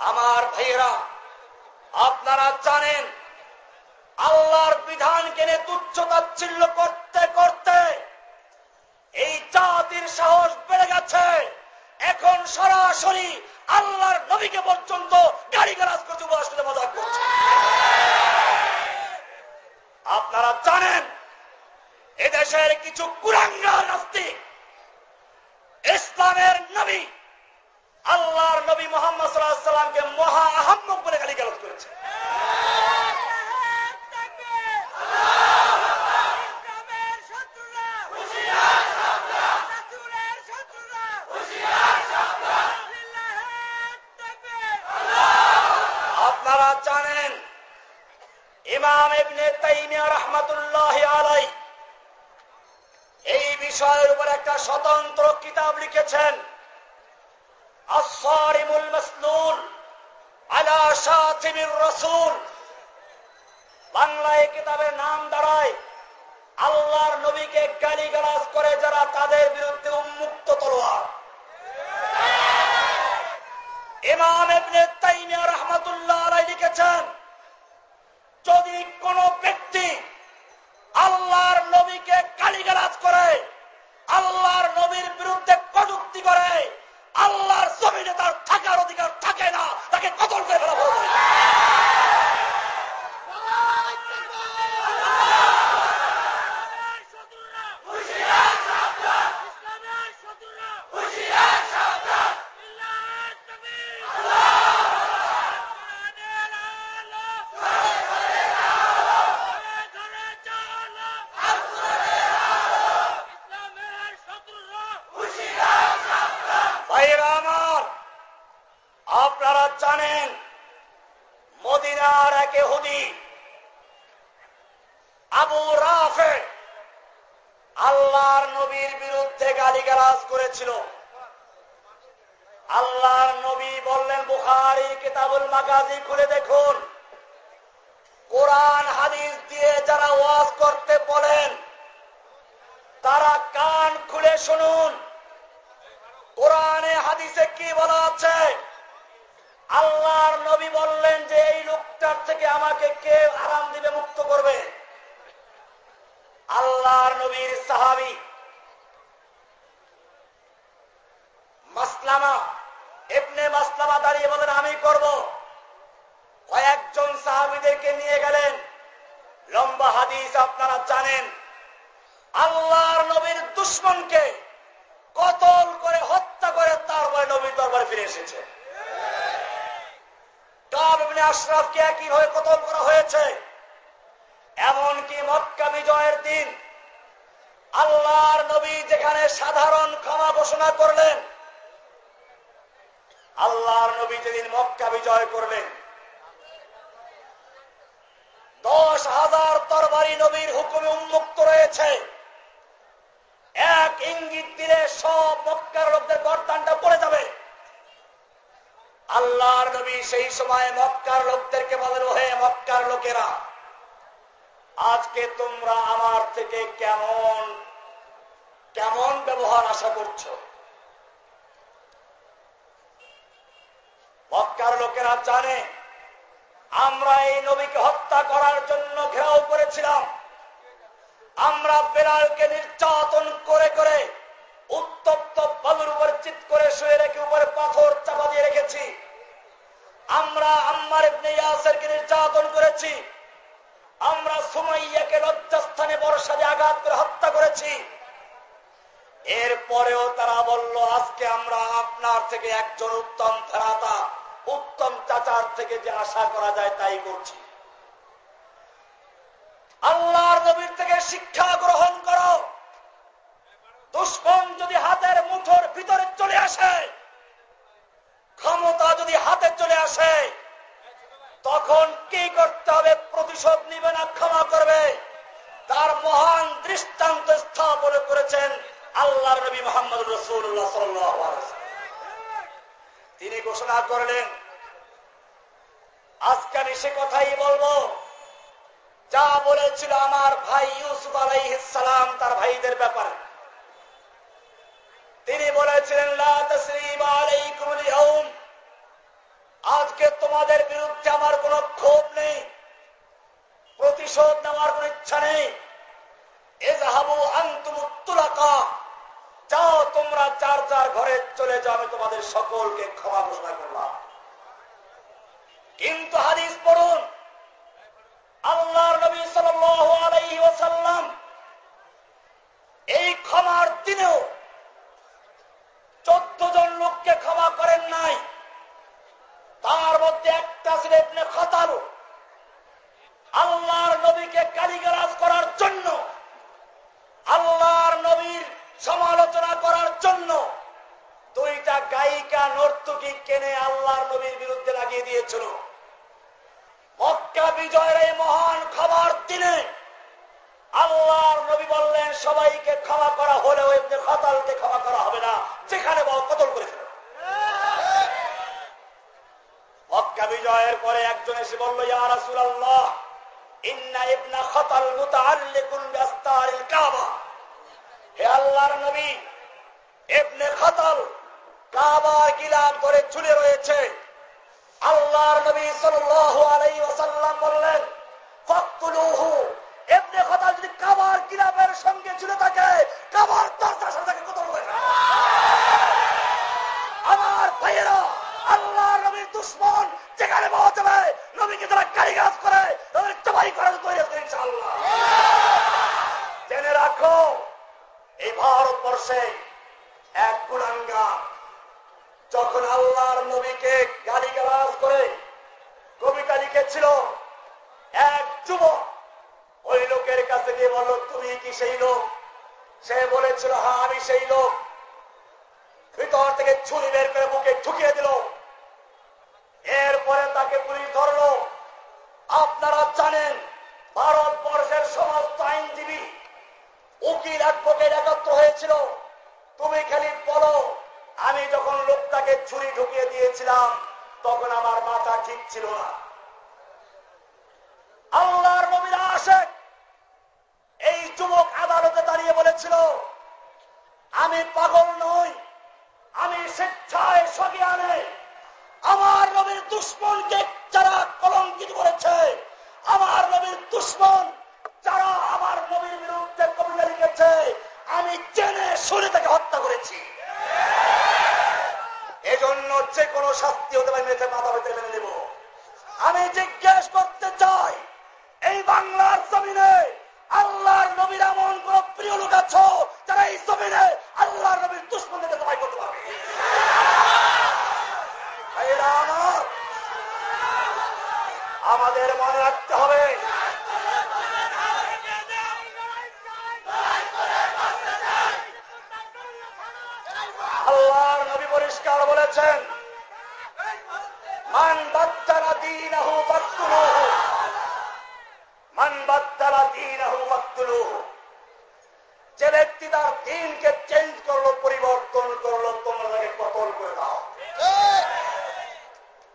আমার ভাইয়েরা, আপনারা জানেন, আল্লাহর বিধান কেনে তুচ্ছ তাচ্ছিল্য করতে করতে এই জাতির সাহস বেড়ে গেছে। এখন সরাসরি আল্লাহর নবীকে পর্যন্ত গাড়ি গালাজ করে মজা করছে। আপনারা জানেন, এদেশের কিছু কুরাঙ্গার নাস্তিক, ইসলামের নবী, আল্লাহর নবী মোহাম্মদ সাল্লাহামকে মহা আহম্মক বলে গালি গালাজ করেছে। আপনারা জানেন আলাই এই বিষয়ের উপর একটা স্বতন্ত্র কিতাব লিখেছেন। বাংলায় কিতাবের নাম দাঁড়ায়, আল্লাহর নবীকে গালিগালাজ করে যারা তাদের বিরুদ্ধে উন্মুক্ত তলোয়ার। লিখেছেন, যদি কোন ব্যক্তি আল্লাহর নবীকে গালিগালাজ করে, আল্লাহর নবীর বিরুদ্ধে কটুক্তি করে জমিনে তার থাকার অধিকার থাকে না তাকে কতল করে ফেলা জানেন, মদিনার একে হুদি আবু রাফে, আল্লাহর নবীর বিরুদ্ধে গালিগালাজ করেছিল। আল্লাহর নবী বললেন, বুখারি কিতাবুল মাগাজি খুলে দেখুন। কোরআন, হাদিস দিয়ে যারা ওয়াজ করতে বলেন, তারা কান খুলে শুনুন। কোরআনে, হাদিসে কি বলা আছে? আল্লাহর নবী বললেন যে এই লোকটার থেকে আমাকে কে আরাম দিবে, মুক্ত করবে? আল্লাহর নবীর সাহাবি মাসলামা এপনে মাসলামা দাঁড়িয়ে বলেন, আমি করব। কয়েকজন সাহাবিদেরকে নিয়ে গেলেন। লম্বা হাদিস আপনারা জানেন। আল্লাহর নবীর দুশ্মনকে কতল করে হত্যা করে তারপরে নবীর দরবারে ফিরে এসেছে। আশরাফকে একইভাবে কতল করা হয়েছে? এমনকি মক্কা বিজয়ের দিন আল্লাহর নবী যেখানে সাধারণ ক্ষমা ঘোষণা করলেন, আল্লাহর নবী যেদিন মক্কা বিজয় করলেন, দশ হাজার তরবারি নবীর হুকুমে উন্মুক্ত রয়েছে। এক ইঙ্গিত দিলে সব মক্কার লোকদের যাবে আল্লাহর নবী সেই সময় মক্কার লোকদেরকে বলেন হে মক্কার লোকেরা, আজকে তোমরা আমার থেকে কেমন কেমন ব্যবহার আশা করছ? মক্কার লোকেরা জানে, আমরা এই নবীকে হত্যা করার জন্য ঘেরাও করেছিলাম। আমরা বেলালকে নির্যাতন করে করে উত্তপ্ত বালুর উপর চিত করে শুয়ে রেখে উপরে পাথর চাপা দিয়ে রেখেছি। আমরা আম্মার ইবনে ইয়াসেরকে নির্যাতন করেছি। আমরা সুমাইয়াকে লজ্জাস্থানে বর্ষা দিয়ে আঘাত করে হত্যা করেছি। এরপরেও তারা বলল, আজকে আমরা আপনার থেকে একজন উত্তম ফেরাতা, উত্তম চাচার থেকে যে আশা করা যায় তাই করছি। আল্লাহর নবীর থেকে শিক্ষা গ্রহণ করো। দুষ্কর্ম যদি হাতের মুঠোর ভিতরে চলে আসে ক্ষমতা যদি হাতে চলে আসে, তখন কি করতে হবে? প্রতিশোধ নিবে না, ক্ষমা করবে। তার মহান দৃষ্টান্ত স্থাপন করেছেন আল্লাহর নবী মোহাম্মদ রসুল্লাহ তিনি ঘোষণা করলেন, আজকে আমি সে কথাই বলব। যা বলেছিল আমার ভাই ইউসুফ আলাইসালাম তার ভাইদের ব্যাপারে। তিনি বলেছিলেন আজকে তোমাদের বিরুদ্ধে আমার কোন ক্ষোভ নেই, প্রতিশোধ নেওয়ার কোন ইচ্ছা নেই। যাও তোমরা চার চার ঘরে চলে যাও, আমি তোমাদের সকলকে ক্ষমা করলাম। কিন্তু পড়ুন, আল্লাহর নবী সাল্লাম এই ক্ষমার দিনেও চোদ্দ জন লোককে ক্ষমা করেন নাই তার মধ্যে একটা ছিলেন খাতাল আল্লাহর নবীকে কালিগালাজ করার জন্য আল্লাহর নবীর সমালোচনা করার জন্য দুইটা গায়িকা নর্তকী কেনে আল্লাহর নবীর বিরুদ্ধে লাগিয়ে দিয়েছিল। মক্কা বিজয়ের এই মহান খাবার দিনে আল্লাহর নবী বললেন, সবাইকে ক্ষমা করা হলেও এমনি খাতালকে ক্ষমা করা হবে না, যেখানে বল কতল করে মক্কা বিজয়ের পরে একজন এসে বলল, ইয়া রাসূলুল্লাহ, ইন্না ইবনা খতাল মুতাআল্লিকুন বিআস্তারিল কাবা হে আল্লাহর নবী এবনে খাতাল কাবার গিলাফ করে ঝুলে রয়েছে। আল্লাহর নবী ওয়াসাল্লাম বললেন, ফাকতুলুহু। ইবনে খাতাল যদি কাবার গিলামের সঙ্গে ঝুলে থাকে কাবার দরজার সাথে তাকে কতল করে আমার ভাইয়েরা আল্লাহ নবীর দুশ্মন যেখানে পাওয়া যাবে নবীকে তারা কারিগাজ করে তাদের জবাই করার তৈরি আছে ইনশাআল্লাহ জেনে রাখো এই ভারতবর্ষে এক কুলাঙ্গা যখন আল্লাহর নবীকে গালি গালাজ করে কবিতা লিখেছিল, এক যুবক ওই লোকের কাছে গিয়ে বলল, তুমি কি সেই লোক? সে বলেছিল হ্যাঁ আমি সেই লোক। ভিতর থেকে ছুরি বের করে বুকে ঢুকিয়ে দিল। এরপরে তাকে পুলিশ ধরল। আপনারা জানেন, ভারতবর্ষের সমস্ত আইনজীবী উকিল অ্যাডভোকেট একত্র হয়েছিল। তুমি খালি বলো, আমি যখন লোকটাকে ছুরি ঢুকিয়ে দিয়েছিলাম, তখন আমার মাথা ঠিক ছিল না। আল্লাহর নবীরা আসে। এই যুবক আদালতে দাঁড়িয়ে বলেছিল, আমি পাগল নই, আমি স্বেচ্ছায় সজ্ঞানে আমার নবীর দুশ্মনকে যারা কলঙ্কিত করেছে, আমার নবীর দুশ্মন যারা আমার নবীর বিরুদ্ধে কবিতা লিখেছে, আমি জেনে শুনে তাকে হত্যা করেছি। এজন্য যে কোনো শাস্তি হতে পারে মেয়েছে মাথা পেতে মেনে নেব। আমি জিজ্ঞেস করতে চাই, এই বাংলার জমিনে আল্লাহর নবীর এমন কোন প্রিয় লোক আছো যারা এই জমিনে আল্লাহর নবীর দুশ্মনদেরকে জবাই করতে পারবে? আমাদের মনে রাখতে হবে আল্লাহর নবী পরিষ্কার বলেছেন যে ব্যক্তি তার দিনকে চেঞ্জ করল পরিবর্তন করল তোমরা তাকে কতল করে দাও।